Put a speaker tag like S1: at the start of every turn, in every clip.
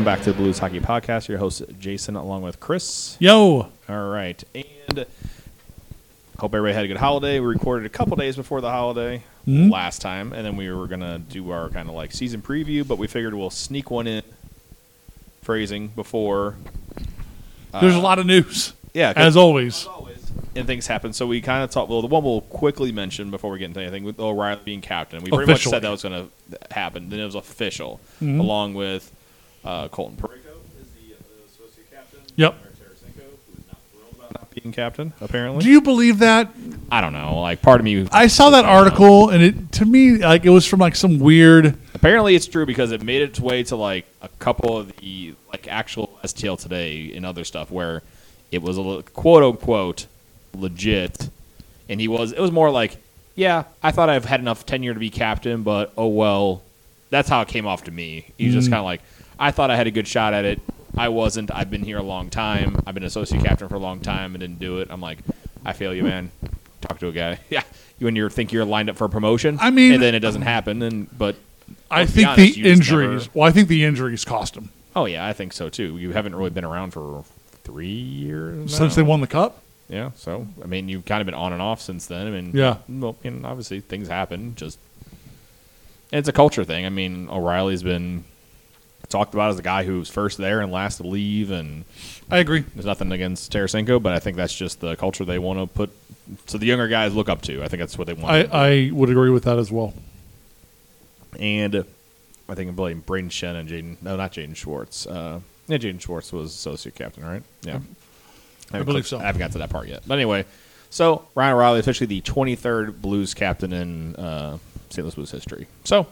S1: Welcome back to the Blues Hockey Podcast. Your host Jason, along with Chris.
S2: Yo,
S1: All right, and hope everybody had a good holiday. We recorded a couple days before the holiday
S2: Mhm.
S1: last time, and then we were gonna do our kind of like season preview, but we figured we'll sneak one in. Phrasing before.
S2: there's a
S1: uh,
S2: lot of news,
S1: Yeah.
S2: as always.
S1: as always, and things happen. So we kind of talked. Well, the one we'll quickly mention before we get into anything with O'Reilly being captain. We pretty much said that was going to happen. Then it was official,
S2: Mhm.
S1: along with uh, Colton Parayko is the uh, associate captain.
S2: Yep.
S1: Tarasenko, not thrilled about not being captain. Apparently,
S2: Do you believe that?
S1: I don't know. Like part of me,
S2: I saw that article, and it to me like it was from like some weird.
S1: Apparently, it's true because it made its way to like a couple of the like actual STL today and other stuff where it was a quote unquote legit, and he was. It was more like, yeah, I thought I've had enough tenure to be captain, but oh well. That's how it came off to me. He's just
S2: Mm.
S1: kind of like, I thought I had a good shot at it. I wasn't. I've been here a long time. I've been associate captain for a long time and didn't do it. I'm like, I feel you, man. Talk to a guy. Yeah, you when you think you're lined up for a promotion.
S2: I mean-
S1: and then it doesn't happen. And but
S2: I think
S1: honest,
S2: the injuries.
S1: never-
S2: Well, I think the injuries cost him
S1: Oh yeah, I think so too. You haven't really been around for three years
S2: since
S1: now.
S2: they won the cup.
S1: Yeah, so I mean, you've kind of been on and off since then. I mean,
S2: Yeah.
S1: Well, and obviously things happen. Just it's a culture thing. I mean, O'Reilly's been talked about as a guy who's first there and last to leave, and
S2: I agree.
S1: there's nothing against Tarasenko, but I think that's just the culture they want to put. So the younger guys look up to. I think that's what they want.
S2: I, I would agree with that as well.
S1: and I think I'm blaming Brayden Schenn and Jaden. No, not Jaden Schwartz. Uh, yeah, Jaden Schwartz was associate captain, right? Yeah, haven't
S2: believe
S1: clicked-
S2: so.
S1: I haven't got to that part yet. But anyway, so Ryan O'Reilly officially the 23rd Blues captain in uh, St. Louis Blues history. So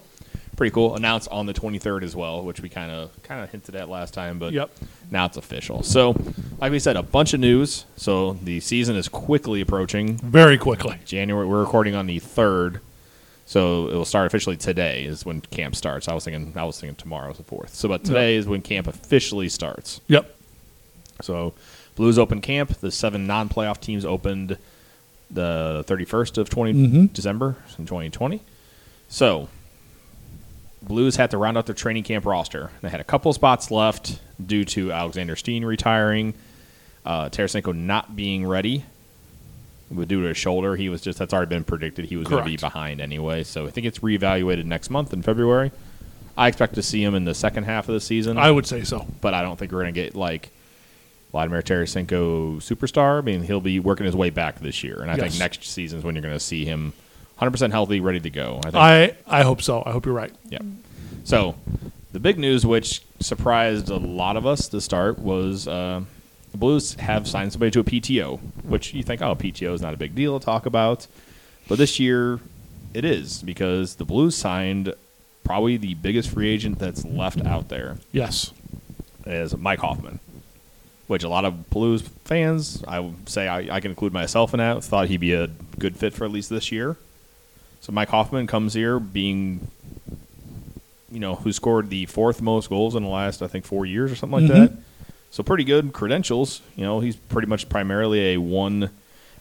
S1: pretty cool. Announced on the 23rd as well, which we kind of kind of hinted at last time, but
S2: Yep.
S1: now it's official. So, like we said, a bunch of news. So the season is quickly approaching.
S2: Very quickly.
S1: January. We're recording on the third, so it will start officially today. Is when camp starts. I was thinking. I was thinking tomorrow is the fourth. So, but today is when camp officially starts.
S2: Yep.
S1: So, Blues open camp. The seven non-playoff teams opened the thirty first of 20
S2: Mhm.
S1: December in twenty twenty. So, Blues had to round out their training camp roster. They had a couple spots left due to Alexander Steen retiring, uh, Tarasenko not being ready due to his shoulder. He was just that's already been predicted. He was going to be behind anyway. So I think it's reevaluated next month in February. I expect to see him in the second half of the season,
S2: I would say so.
S1: but I don't think we're going to get like Vladimir Tarasenko superstar. I mean, he'll be working his way back this year, and I think next season is when you're going to see him 100% healthy, ready to go. I think
S2: I I hope so. I hope you're right.
S1: yeah. So, the big news, which surprised a lot of us to start, was uh, the Blues have signed somebody to a PTO, which you think, oh, PTO is not a big deal to talk about. But this year, it is because the Blues signed probably the biggest free agent that's left out there
S2: Yes.
S1: is Mike Hoffman, which a lot of Blues fans, I would say I, I can include myself in that, thought he'd be a good fit for at least this year. So Mike Hoffman comes here being, you know, who scored the fourth most goals in the last, I think, four years or something like
S2: Mhm.
S1: that. So pretty good credentials. You know, he's pretty much primarily a one,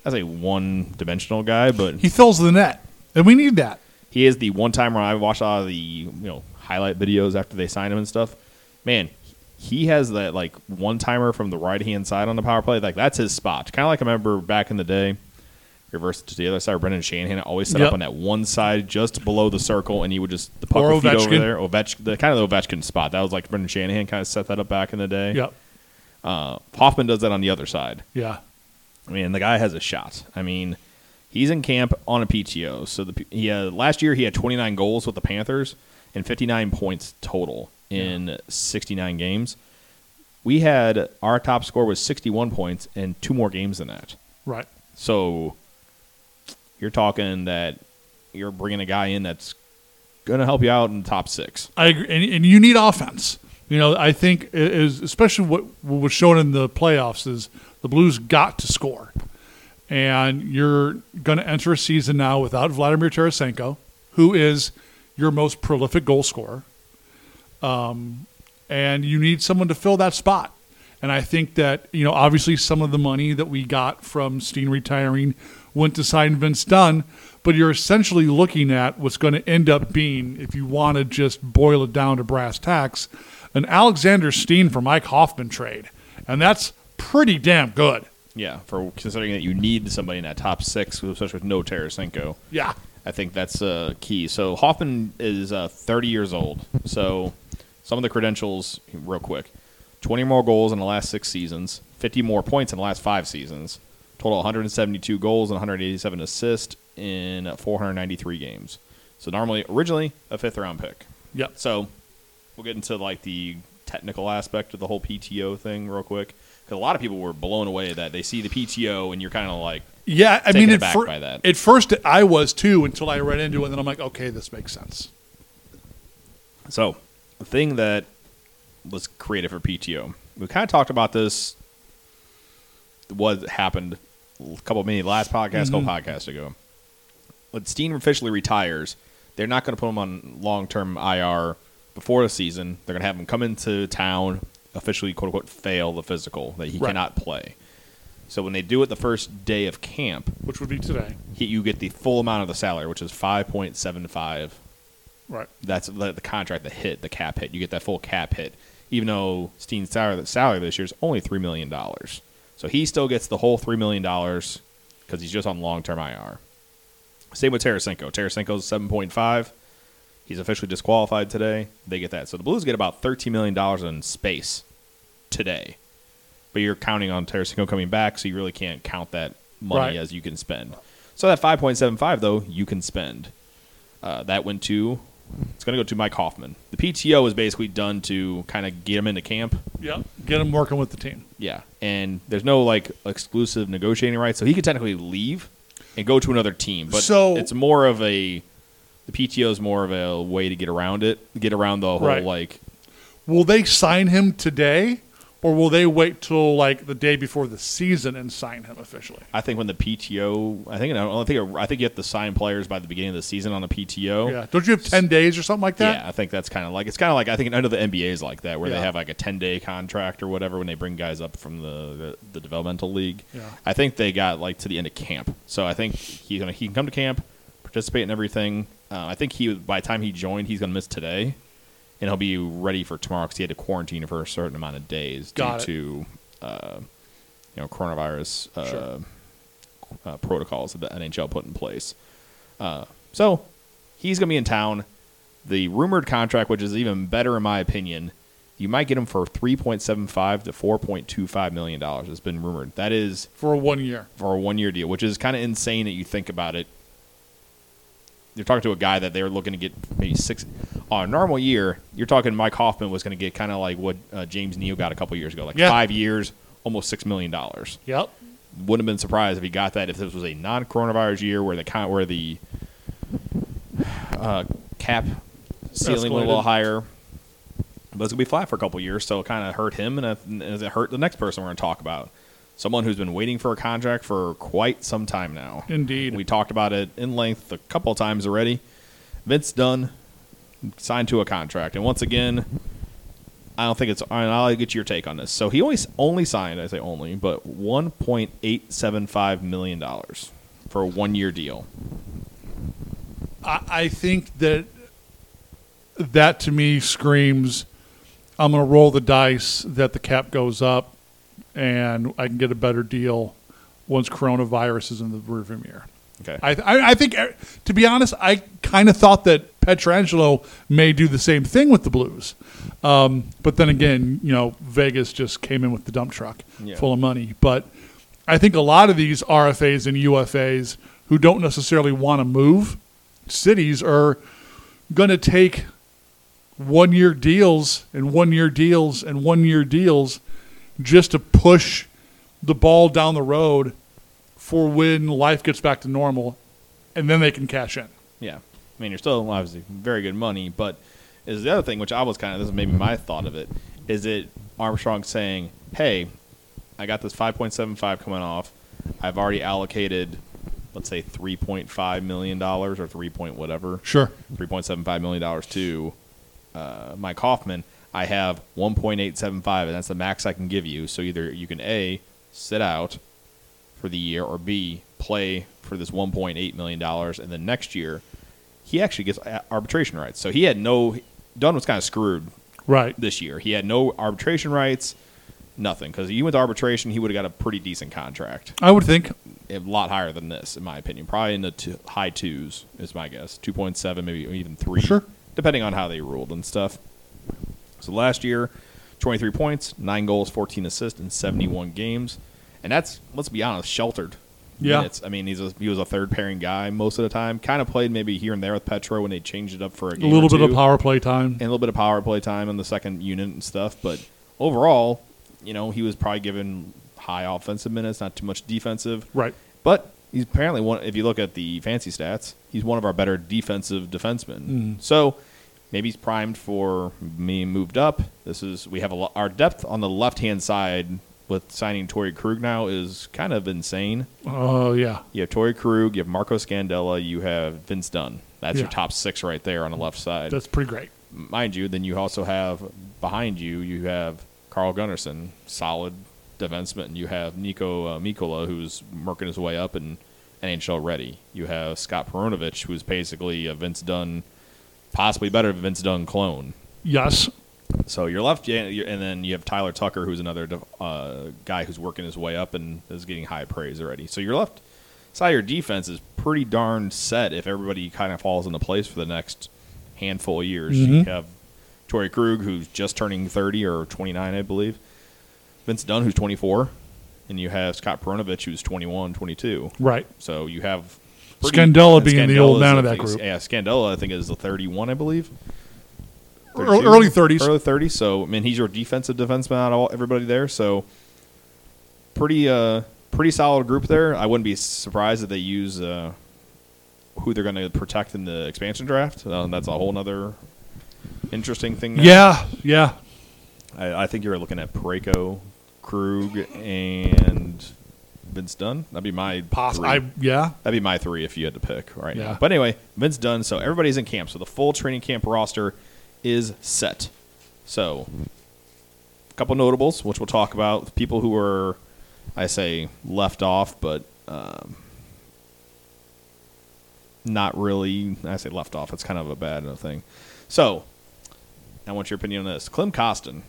S1: as a one-dimensional guy, but
S2: He fills the net, and we need that.
S1: he is the one time where I watched a lot of the you know highlight videos after they signed him and stuff. Man, he has that like one timer from the right hand side on the power play. Like that's his spot. Kind of like I remember back in the day. Reverse to the other side. Brendan Shanahan always set
S2: Yep.
S1: up on that one side, just below the circle, and he would just the puck
S2: Or
S1: would feed over there. Ovechkin, the kind of the Ovechkin spot. That was like Brendan Shanahan kind of set that up back in the day.
S2: Yep.
S1: Uh, Hoffman does that on the other side.
S2: Yeah.
S1: I mean, the guy has a shot. I mean, he's in camp on a PTO. So the he had, last year he had 29 goals with the Panthers and 59 points total in 69 games. We had our top score was 61 points and two more games than that.
S2: Right.
S1: So you're talking that you're bringing a guy in that's going to help you out in the top six.
S2: I agree, and, and you need offense. You know, I think is especially what, what was shown in the playoffs is the Blues got to score, and you're going to enter a season now without Vladimir Tarasenko, who is your most prolific goal scorer, um, and you need someone to fill that spot. And I think that you know, obviously, some of the money that we got from Steen retiring went to sign Vince Dunn, but you're essentially looking at what's going to end up being, if you want to just boil it down to brass tacks, an Alexander Steen for Mike Hoffman trade. And that's pretty damn good.
S1: Yeah, for considering that you need somebody in that top six, especially with no Tarasenko.
S2: Yeah.
S1: I think that's uh, key. So Hoffman is uh, 30 years old. So some of the credentials, real quick: 20 more goals in the last six seasons, 50 more points in the last five seasons, total 172 goals and 187 assists in 493 games. So normally, originally a fifth round pick.
S2: Yep.
S1: So we'll get into like the technical aspect of the whole PTO thing real quick because a lot of people were blown away that they see the PTO and you're kind of like,
S2: Yeah, I mean, at, fir- at first I was too until I read into it, and then I'm like, okay, this makes sense.
S1: So, the thing that was created for PTO, we kind of talked about this. What happened a couple maybe last podcast, couple mm-hmm. podcasts ago. When Steen officially retires, they're not going to put him on long term IR before the season. They're going to have him come into town, officially quote unquote fail the physical that he
S2: Right.
S1: cannot play. So when they do it the first day of camp,
S2: Which would be today,
S1: he, you get the full amount of the salary, which is five point seven five
S2: right?
S1: that's the, the contract, the hit, the cap hit. You get that full cap hit, even though Steen's salary, salary this year is only three million dollars. So he still gets the whole three million dollars because he's just on long term IR. Same with Tarasenko. Tarasenko's seven point five. He's officially disqualified today. They get that. So the Blues get about thirteen million dollars in space today. But you're counting on Tarasenko coming back, so you really can't count that money
S2: Right.
S1: as you can spend. So that five point seven five though you can spend. Uh, that went to it's going to go to Mike Hoffman. The PTO is basically done to kind of get him into camp.
S2: Yep. Get him working with the team.
S1: Yeah, and there's no like exclusive negotiating rights, so he could technically leave and go to another team. But
S2: So-
S1: it's more of a the PTO is more of a way to get around it, get around the whole
S2: Right.
S1: like
S2: Will they sign him today, or will they wait till like the day before the season and sign him officially?
S1: I think when the PTO, I think I don't think I think you have to sign players by the beginning of the season on the PTO.
S2: Yeah. Don't you have ten days or something like that?
S1: Yeah, I think that's kind of like it's kind of like I think under the NBA is like that, where
S2: Yeah.
S1: they have like a ten day contract or whatever when they bring guys up from the, the, the developmental league.
S2: Yeah.
S1: I think they got like to the end of camp, so I think he's gonna he can come to camp, participate in everything. Uh, I think he by the time he joined, he's gonna miss today, and he'll be ready for tomorrow because he had to quarantine for a certain amount of days
S2: Got it.
S1: due to uh, you know coronavirus uh,
S2: Sure.
S1: uh, protocols that the NHL put in place. Uh, so he's going to be in town. The rumored contract, which is even better in my opinion, you might get him for three point seven five to four point two five million dollars. It's been rumored. That is
S2: For a one year.
S1: for a one year deal, which is kind of insane that you think about it. You're talking to a guy that they're looking to get maybe six on a normal year. You're talking Mike Hoffman was going to get kind of like what uh, James Neal got a couple years ago, like
S2: Yeah.
S1: five years, almost six million dollars
S2: Yep.
S1: wouldn't have been surprised if he got that if this was a non-coronavirus year where the con- where the uh, cap ceiling was a little higher. But it's gonna be flat for a couple years, so it kind of hurt him, and it, and it hurt the next person we're gonna talk about. Someone who's been waiting for a contract for quite some time now.
S2: Indeed.
S1: we talked about it in length a couple of times already. Vince Dunn signed to a contract, and once again, I don't think it's. I'll get your take on this. So he only only signed, I say only, but one point eight seven five million dollars for a one year deal.
S2: I, I think that that to me screams I'm going to roll the dice that the cap goes up and I can get a better deal once coronavirus is in the rearview mirror.
S1: Okay,
S2: I, I, I think, uh, to be honest, I kind of thought that Pietrangelo may do the same thing with the Blues. Um, but then again, you know, Vegas just came in with the dump truck
S1: Yeah.
S2: full of money. But I think a lot of these RFAs and UFAs who don't necessarily want to move cities are going to take one year deals and one year deals and one year deals just to push the ball down the road for when life gets back to normal and then they can cash in.
S1: yeah. I mean, you're still obviously very good money, but is the other thing, which I was kind of this is maybe my thought of it, is it Armstrong saying, "Hey, I got this five point seven five coming off. I've already allocated, let's say three point five million dollars or three point whatever."
S2: Sure.
S1: three point seven five million dollars to uh, Mike Hoffman, I have one point eight seven five, and that's the max I can give you. So either you can a sit out for the year, or b play for this 1.8 million dollars, and then next year he actually gets arbitration rights. So he had no. Dunn was kind of screwed
S2: Right.
S1: this year. He had no arbitration rights, nothing. Because he went to arbitration, he would have got a pretty decent contract,
S2: I would think.
S1: a lot higher than this, in my opinion. Probably in the two, high twos is my guess, two point seven, maybe even three,
S2: Sure.
S1: depending on how they ruled and stuff. So last year, twenty three points, nine goals, fourteen assists in seventy one games, and that's let's be honest, sheltered.
S2: Yeah.
S1: minutes. I mean, he's a, he was a third pairing guy most of the time. Kind of played maybe here and there with Petro when they changed it up for a
S2: A little bit of power play time.
S1: and a little bit of power play time on the second unit and stuff. But overall, you know, he was probably given high offensive minutes, not too much defensive.
S2: Right.
S1: But he's apparently one. If you look at the fancy stats, he's one of our better defensive defensemen.
S2: Mm.
S1: So maybe he's primed for me moved up. This is we have a lo- our depth on the left hand side with signing Torey Krug now is kind of insane.
S2: Oh, yeah.
S1: You have Torey Krug, you have Marco Scandella, you have Vince Dunn. That's your top six right there on the left side
S2: That's pretty great.
S1: mind you, then you also have behind you, you have Carl Gunnarsson, solid defenseman. and You have Niko uh, Mikkola, who's working his way up and NHL ready. You have Scott Perunovich, who's basically a Vince Dunn, possibly better than Vince Dunn clone.
S2: Yes.
S1: So you're left, and then you have Tyler Tucker, who's another uh, guy who's working his way up and is getting high praise already. So your left side of your defense is pretty darn set if everybody kind of falls into place for the next handful of years. You
S2: Mhm.
S1: have Torey Krug, who's just turning 30 or 29, I believe. Vince Dunn, who's 24. And you have Scott Perunovich, who's 21, 22.
S2: Right.
S1: So you have
S2: Scandella
S1: and
S2: being the old man of that group.
S1: Yeah, Scandella, I think, is the 31, I believe.
S2: Early-
S1: 32?
S2: early 30s.
S1: Early 30s. So, I mean, he's your defensive defenseman out of all, everybody there. So, pretty uh, pretty solid group there. I wouldn't be surprised if they use uh, who they're going to protect in the expansion draft. Uh, that's a whole other interesting thing. there.
S2: Yeah. Yeah.
S1: I, I think you're looking at Parayko, Krug, and Vince Dunn. That'd be my
S2: Poss-
S1: three.
S2: I, yeah.
S1: That'd be my three if you had to pick right
S2: Yeah.
S1: now. But anyway, Vince Dunn. So everybody's in camp. So the full training camp roster is set. So a couple notables, which we'll talk about. People who were, I say, left off, but um, not really. I say left off. It's kind of a bad thing. So I want your opinion on this. Klim Kostin.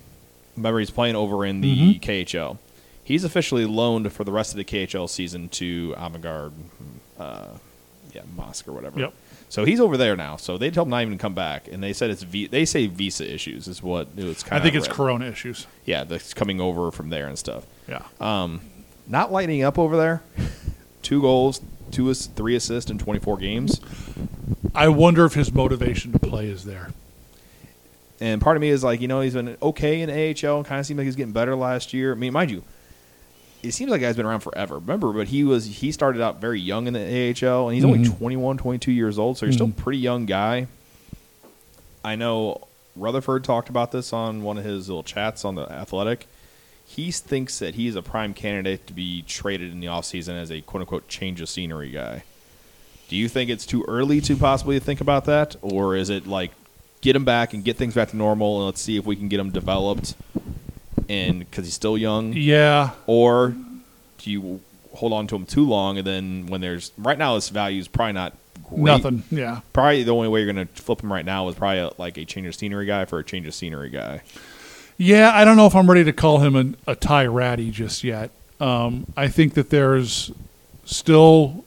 S1: Remember, he's playing over in the KHL. He's officially loaned for the rest of the KHL season to Avangard, uh, yeah, Mosque or whatever.
S2: Yep.
S1: So he's over there now. So they told him not even to come back, and they said it's vi- they say visa issues is what it's kind of I
S2: think it's Corona issues.
S1: Yeah, that's coming over from there and stuff.
S2: Yeah.
S1: Um, not lighting up over there. Two goals, two ass- three assists in 24 games.
S2: I wonder if his motivation to play is there.
S1: And part of me is like, you know, he's been okay in AHL and kind of seemed like he's getting better last year. I mean, mind you, it seems like the guy's been around forever. Remember, but he was he started out very young in the AHL and he's only
S2: Mhm.
S1: 21, 22 years old, so he's still
S2: Mhm.
S1: a pretty young guy. I know Rutherford talked about this on one of his little chats on the Athletic. He thinks that he's a prime candidate to be traded in the offseason as a quote unquote change of scenery guy. Do you think it's too early to possibly think about that, or is it like get him back and get things back to normal, and let's see if we can get him developed, and because he's still young,
S2: Yeah.
S1: or do you hold on to him too long, and then when there's right now his value is probably not great.
S2: Nothing. Yeah.
S1: Probably the only way you're going to flip him right now is probably a, like a change of scenery guy for a change of scenery guy.
S2: Yeah, I don't know if I'm ready to call him an, a Ty Rattie just yet. Um, I think that there's still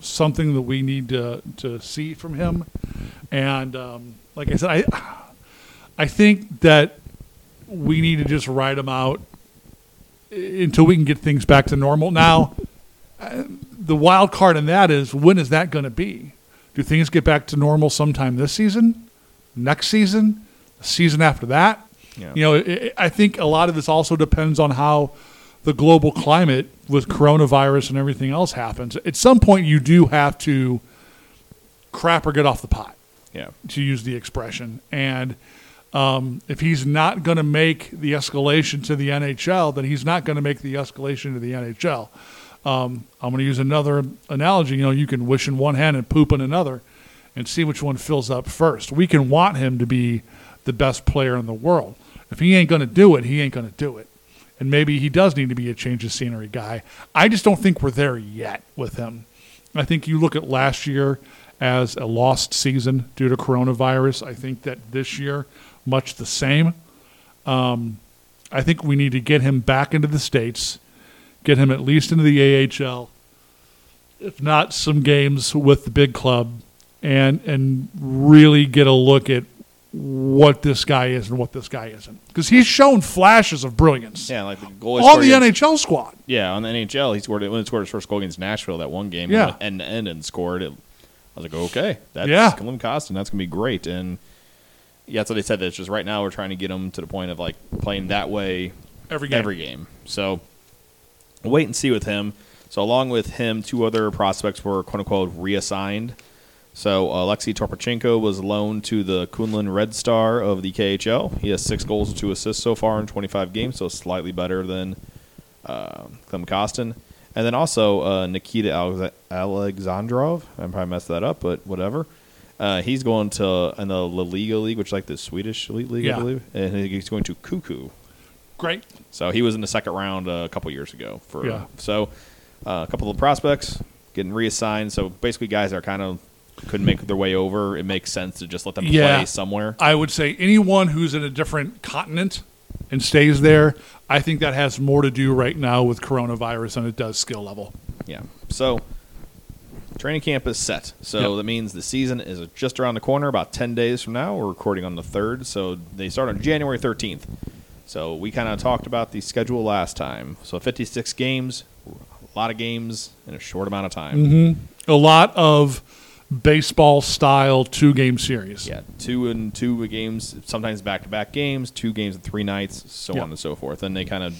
S2: something that we need to, to see from him, and um, like I said, I I think that we need to just ride them out until we can get things back to normal. Now, uh, the wild card in that is when is that going to be? Do things get back to normal sometime this season, next season, the season after that?
S1: Yeah.
S2: You know, it- I think a lot of this also depends on how the global climate with coronavirus and everything else happens. At some point, you do have to crap or get off the pot,
S1: Yeah.
S2: to use the expression. And um, if he's not going to make the escalation to the NHL, then he's not going to make the escalation to the NHL. Um, I'm going to use another analogy. You know, you can wish in one hand and poop in another, and see which one fills up first. We can want him to be the best player in the world. If he ain't going to do it, he ain't going to do it. and maybe he does need to be a change of scenery guy. I just don't think we're there yet with him. I think you look at last year as a lost season due to coronavirus. I think that this year, much the same. Um, I think we need to get him back into the States, get him at least into the AHL, if not some games with the big club, and and really get a look at what this guy is and what this guy isn't. Because he's shown flashes of brilliance
S1: Yeah, like the goal
S2: on the
S1: against-
S2: NHL squad.
S1: Yeah, on the NHL, he scored when he scored his first goal against Nashville that one game.
S2: Yeah.
S1: end to end and scored it. I was like, okay, that's
S2: Yeah.
S1: Klim Kostin. That's gonna be great. And yeah, that's what they said. That it's just right now we're trying to get him to the point of like playing that way
S2: Every game.
S1: every game. So we'll wait and see with him. So along with him, two other prospects were quote unquote reassigned. So Alexei Toropchenko was loaned to the Kunlun Red Star of the KHL. He has six goals and two assists so far in 25 games, so slightly better than uh, Klim Kostin. And then also uh, Nikita Alexandrov. I probably messed that up, but whatever. Uh, he's going to in the La Liga League, which is like the Swedish elite league,
S2: Yeah.
S1: I believe, and he's going to KooKoo.
S2: Great.
S1: So he was in the second round uh, a couple years ago. For
S2: Yeah.
S1: so uh, a couple of prospects getting reassigned. So basically, guys that are kind of couldn't make their way over. It makes sense to just let them
S2: Yeah.
S1: play somewhere.
S2: I would say anyone who's in a different continent and stays there, I think that has more to do right now with coronavirus than it does skill level.
S1: Yeah. So training camp is set. So
S2: Yep.
S1: that means the season is just around the corner. About ten days from now, we're recording on the third. So they start on January thirteenth. So we kind of talked about the schedule last time. So fifty-six games, a lot of games in a short amount of time. Mm-hmm.
S2: A lot of baseball style two game series.
S1: Yeah, two and two games, sometimes back to back games, two games in three nights, so
S2: Yeah.
S1: on and so forth. And they kind of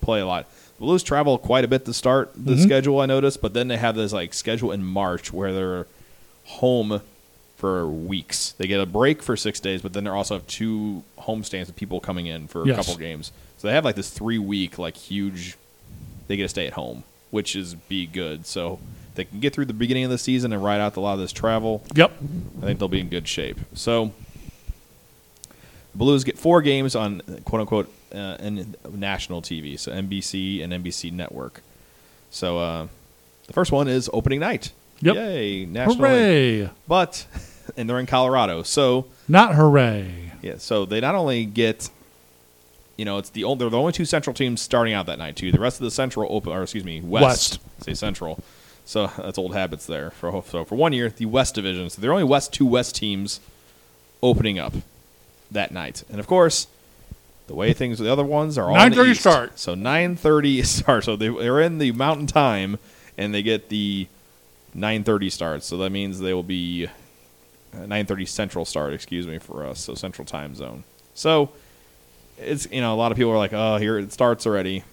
S1: play a lot. The Blues travel quite a bit to start the
S2: Mm-hmm.
S1: schedule, I noticed, but then they have this like schedule in March where they're home for weeks. They get a break for six days, but then they also have two home stands with people coming in for a couple games. So they have like this three week like huge. They get to stay at home, which is be good. So they can get through the beginning of the season and ride out a lot of this travel.
S2: Yep.
S1: I think they'll be in good shape. So, the Blues get four games on quote unquote uh, in national TV, so NBC and NBC Network. So, uh, the first one is opening night.
S2: Yep.
S1: Yay, national.
S2: Hooray.
S1: But, and they're in Colorado. So,
S2: Not hooray.
S1: yeah, so they not only get, you know, it's the only, they're the only two Central teams starting out that night too. The rest of the Central open, or excuse me, West, say Central. So that's old habits there. For so for one year, the West Division. So there are only West two West teams opening up that night, and of course, the way things the other ones are all
S2: 9:30
S1: East.
S2: start.
S1: So nine thirty start. So they, they're in the Mountain Time, and they get the nine thirty start. So that means they will be uh, nine thirty Central start. Excuse me for us. So Central Time Zone. So it's you know a lot of people are like, oh, here it starts already.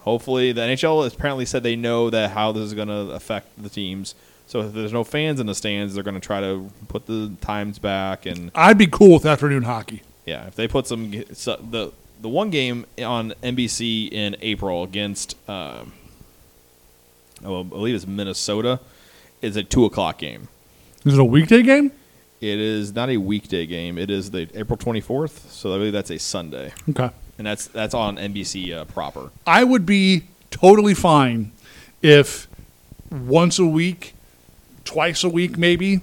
S1: Hopefully, the NHL has apparently said they know that how this is going to affect the teams. So if there's no fans in the stands, they're going to try to put the times back and
S2: I'd be cool with afternoon hockey.
S1: Yeah, if they put some so the the one game on NBC in April against um, oh, I believe it's Minnesota is a two o'clock game.
S2: Is it a weekday game?
S1: It is not a weekday game. It is the April twenty fourth. So I believe that's a Sunday,
S2: Okay.
S1: and that's that's on NBC uh, proper.
S2: I would be totally fine if once a week, twice a week maybe,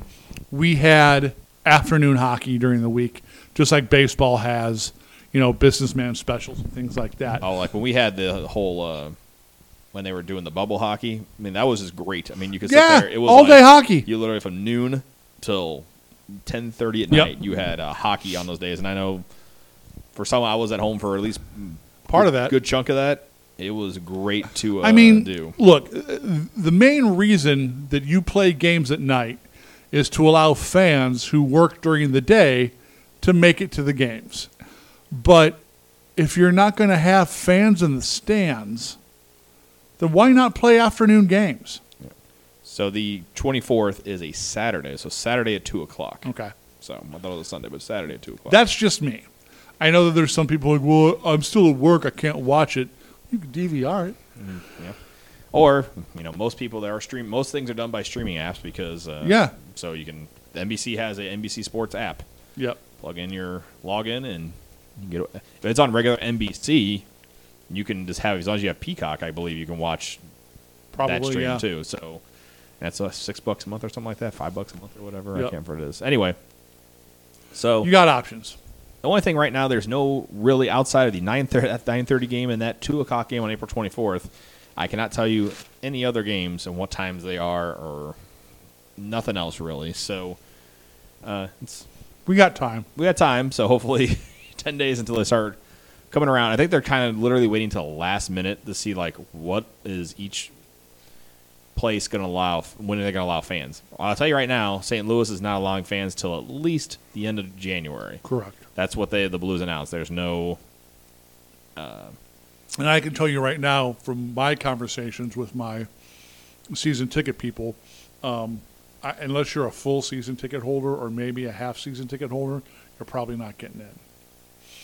S2: we had afternoon hockey during the week, just like baseball has, you know, businessman specials and things like that.
S1: Oh, like when we had the whole uh, when they were doing the bubble hockey. I mean, that was just great. I mean, you could sit
S2: yeah,
S1: there. It was
S2: all day hockey.
S1: You literally from noon till ten thirty at
S2: Yep.
S1: night. You had uh, hockey on those days, and I know for some I was at home for at least
S2: Part
S1: good-
S2: of that.
S1: good chunk of that. It was great to. Uh,
S2: I mean,
S1: do
S2: look, uh, the main reason that you play games at night is to allow fans who work during the day to make it to the games. But if you're not going to have fans in the stands, then why not play afternoon games?
S1: so. The twenty fourth is a Saturday, so Saturday at two o'clock.
S2: Okay.
S1: So I thought it was a Sunday, but Saturday at two o'clock.
S2: That's just me. I know that there's some people like, well, I'm still at work. I can't watch it. You can DVR it.
S1: yeah. Or you know, most people that are stream, most things are done by streaming apps because uh,
S2: Yeah.
S1: So you can. NBC has a NBC Sports app.
S2: Yep.
S1: Plug in your login and you get if it's on regular NBC, You can just have as long as you have Peacock, I believe you can watch that
S2: Probably,
S1: stream
S2: yeah.
S1: too. So that's uh, six bucks a month or something like that, five bucks a month or whatever. I can't remember what it is. Anyway, so
S2: You got options.
S1: the only thing right now, there's no really outside of the nine thirty that nine thirty game and that two o'clock game on April twenty fourth. I cannot tell you any other games and what times they are or nothing else really. So uh, it's
S2: We got time.
S1: we got time, so hopefully ten days until they start coming around. I think they're kind of literally waiting till the last minute to see like what is each place going to allow when are they going to allow fans. I'll tell you right now, St. Louis is not allowing fans till at least the end of January.
S2: Correct.
S1: That's what they the Blues announced. There's no
S2: And I can tell you right now from my conversations with my season ticket people, um, I, unless you're a full season ticket holder or maybe a half season ticket holder, you're probably not getting in.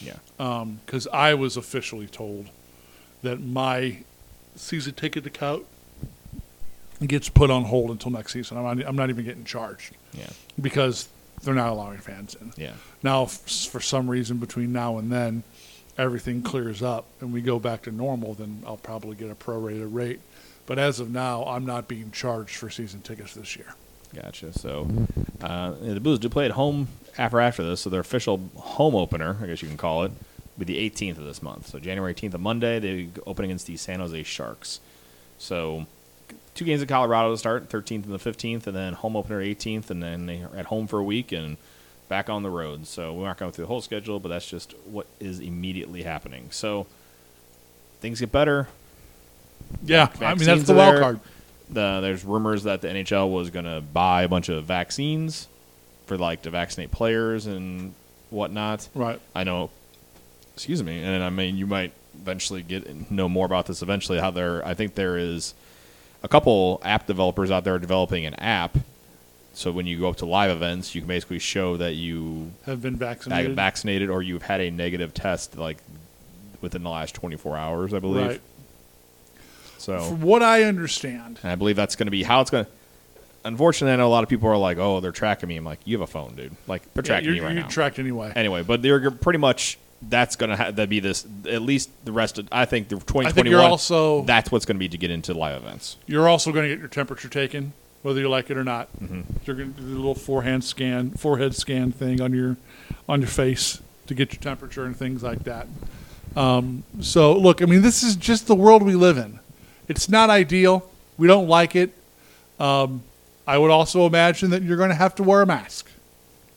S1: yeah.
S2: Um, because I was officially told that my season ticket account gets put on hold until next season. I'm not, I'm not even getting charged
S1: Yeah.
S2: because they're not allowing fans in.
S1: Yeah.
S2: Now, if for some reason between now and then, everything clears up and we go back to normal, then I'll probably get a prorated rate. But as of now, I'm not being charged for season tickets this year.
S1: Gotcha. So uh, the Blues do play at home after after this, so their official home opener, I guess you can call it, will be the 18th of this month. So January 18th of Monday, they open against the San Jose Sharks. So two games in Colorado to start, 13th and the 15th, and then home opener 18th, and then they are at home for a week and back on the road. So we're not going through the whole schedule, but that's just what is immediately happening. So things get better.
S2: Yeah, I mean that's the wild
S1: there.
S2: card.
S1: The, there's rumors that the NHL was going to buy a bunch of vaccines for like to vaccinate players and whatnot.
S2: Right.
S1: I know. Excuse me, and I mean you might eventually get know more about this. Eventually, how there, I think there is a couple app developers out there developing an app. So when you go up to live events, you can basically show that you
S2: Have been vaccinated.
S1: vaccinated or you've had a negative test like within the last 24 hours, I believe.
S2: Right.
S1: So
S2: From what I understand,
S1: and I believe that's going to be how it's going to. Unfortunately, I know a lot of people are like, "Oh, they're tracking me." I'm like, "You have a phone, dude. Like, they're
S2: yeah,
S1: tracking
S2: you're,
S1: me right
S2: you're
S1: now."
S2: tracked anyway.
S1: anyway, but they're pretty much that's going to ha- that be this at least the rest of. I think the 2021.
S2: I think you're also
S1: that's what's going to be to get into live events.
S2: you're also going to get your temperature taken, whether you like it or not.
S1: Mm-hmm.
S2: You're going to do the little forehand scan, forehead scan thing on your on your face to get your temperature and things like that. Um, so, look, I mean, this is just the world we live in. It's not ideal. We don't like it. Um, I would also imagine that you're going to have to wear a mask.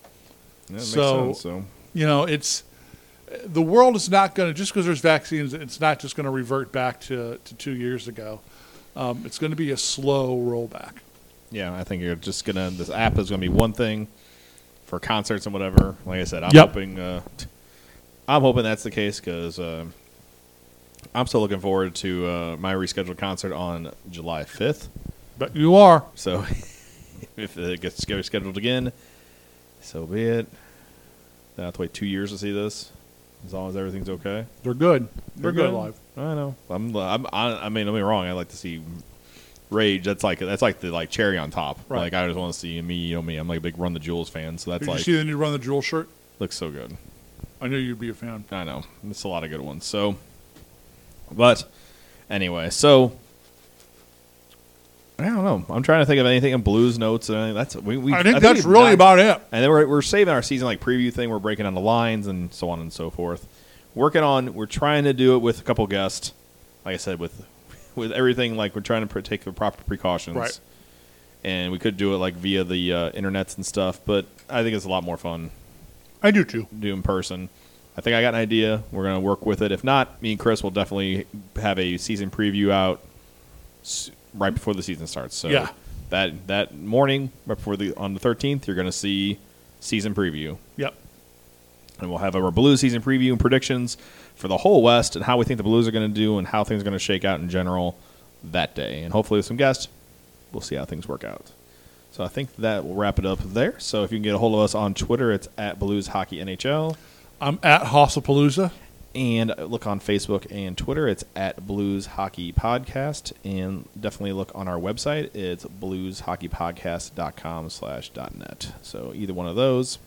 S1: Yeah, that makes
S2: So-
S1: sense, so
S2: You know, it's the world is not going to just because there's vaccines. It's not just going to revert back to, to two years ago. Um, it's going to be a slow rollback.
S1: yeah, I think you're just gonna. This app is going to be one thing for concerts and whatever. Like I said, I'm
S2: Yep.
S1: hoping. Uh, I'm hoping that's the case because uh, I'm still looking forward to uh, my rescheduled concert on July 5th.
S2: But you are.
S1: So if it gets scheduled again, so be it. Then I have to wait two years to see this, as long as everything's okay.
S2: They're good. They're,
S1: They're
S2: good
S1: good.
S2: live.
S1: I know. I'm. I'm. I, I mean, don't be wrong. I like to see Rage. That's like that's like the like cherry on top.
S2: Right.
S1: Like I just want to see me. You know me. I'm like a big Run the Jewels fan. So that's
S2: Did
S1: like
S2: you see the new Run the Jewel shirt?
S1: looks so good.
S2: I knew you'd be a fan.
S1: I know. It's a lot of good ones. So, but anyway, so I don't know. I'm trying to think of anything in blues notes. And that's we. we
S2: I think that's
S1: we've
S2: really about it.
S1: And then we're, we're saving our season like preview thing. We're breaking down the lines and so on and so forth. Working on. We're trying to do it with a couple guests. Like I said, with with everything like we're trying to pr- take the proper precautions.
S2: Right.
S1: And we could do it like via the uh, internets and stuff, but I think it's a lot more fun
S2: I do too.
S1: do in person. I think I got an idea. We're going to work with it. If not, me and Chris will definitely have a season preview out right before the season starts. So
S2: Yeah.
S1: that that morning, right before the on the 13th, you're going to see season preview,
S2: Yep.
S1: and we'll have our Blues season preview and predictions for the whole West and how we think the Blues are going to do and how things are going to shake out in general that day. And hopefully with some guests, we'll see how things work out. So I think that will wrap it up there. So if you can get a hold of us on Twitter, it's at Blues Hockey NHL.
S2: I'm at Hossapalooza.
S1: And look on Facebook and Twitter. It's at Blues Hockey Podcast. And definitely look on our website. It's blueshockeypodcast.com slash net. So either one of those.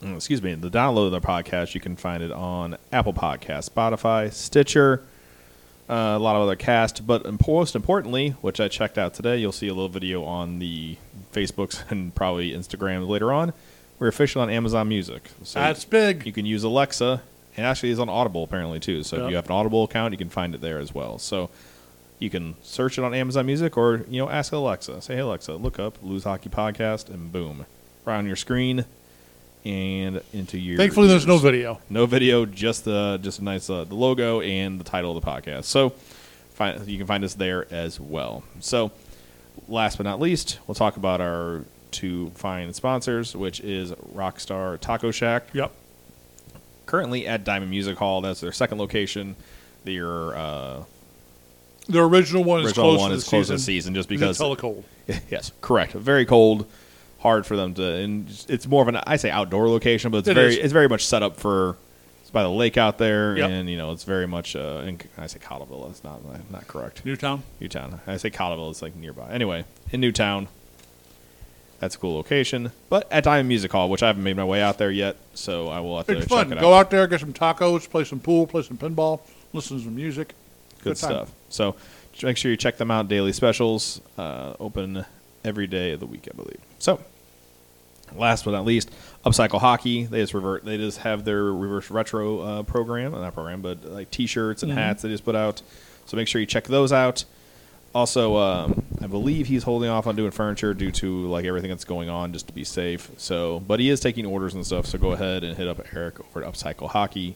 S1: mm, excuse me, the download of the podcast, you can find it on Apple Podcast, Spotify, Stitcher, uh, a lot of other cast. But most importantly, which I checked out today, you'll see a little video on the Facebooks and probably Instagram later on. We're official on Amazon Music. So
S2: That's big.
S1: you can use Alexa, and actually is on Audible apparently too. So
S2: Yep.
S1: if you have an Audible account, you can find it there as well. So you can search it on Amazon Music, or you know, ask Alexa, say, "Hey Alexa, look up Blues Hockey Podcast," and boom, right on your screen and into your.
S2: Thankfully, there's no video.
S1: No video, just the just a nice uh, the logo and the title of the podcast. So find, you can find us there as well. So last but not least, we'll talk about our two find sponsors, which is Rockstar Taco Shack
S2: Yep.
S1: currently at Diamond Music Hall. That's their second location. Their uh,
S2: The original one is
S1: original
S2: closed
S1: one is closed
S2: season
S1: this season just because
S2: it's hella cold.
S1: yes, correct. Very cold, hard for them to, and it's more of an I say outdoor location, but it's
S2: It
S1: very
S2: is.
S1: it's very much set up for. It's by the lake out there,
S2: Yep.
S1: and you know it's very much. Uh, in, I say Cottleville. That's not not correct.
S2: Newtown.
S1: Newtown. I say Cottleville. It's like nearby. Anyway, in Newtown. That's a cool location, but at Diamond Music Hall, which I haven't made my way out there yet, so I will have to
S2: It's
S1: check
S2: fun.
S1: it out.
S2: Go out there, get some tacos, play some pool, play some pinball, listen to some music.
S1: good,
S2: time.
S1: stuff. So just make sure you check them out. Daily specials uh, open every day of the week, I believe. So last but not least, Upcycle Hockey. They just revert. They just have their reverse retro uh, program, not program, but like T-shirts and hats they just put out. So make sure you check those out. Also, um, I believe he's holding off on doing furniture due to like everything that's going on, just to be safe. So, but he is taking orders and stuff. So go ahead and hit up Eric over at Upcycle Hockey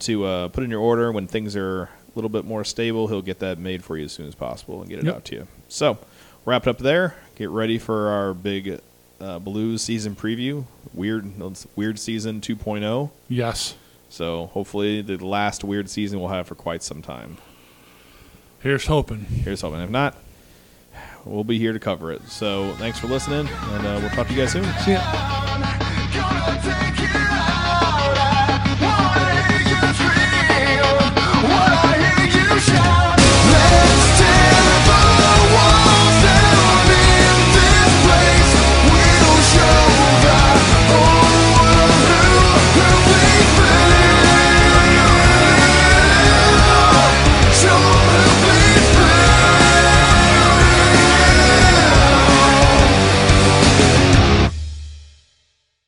S1: to uh, put in your order when things are a little bit more stable. He'll get that made for you as soon as possible and get it
S2: Yep.
S1: out to you. So, wrap it up there. Get ready for our big uh, Blues season preview. Weird, weird season 2.0.
S2: Yes.
S1: So hopefully the last weird season we'll have for quite some time.
S2: Here's hoping.
S1: Here's hoping. If not, we'll be here to cover it. So thanks for listening, and uh, we'll talk to you guys soon.
S2: See ya.
S3: Gonna take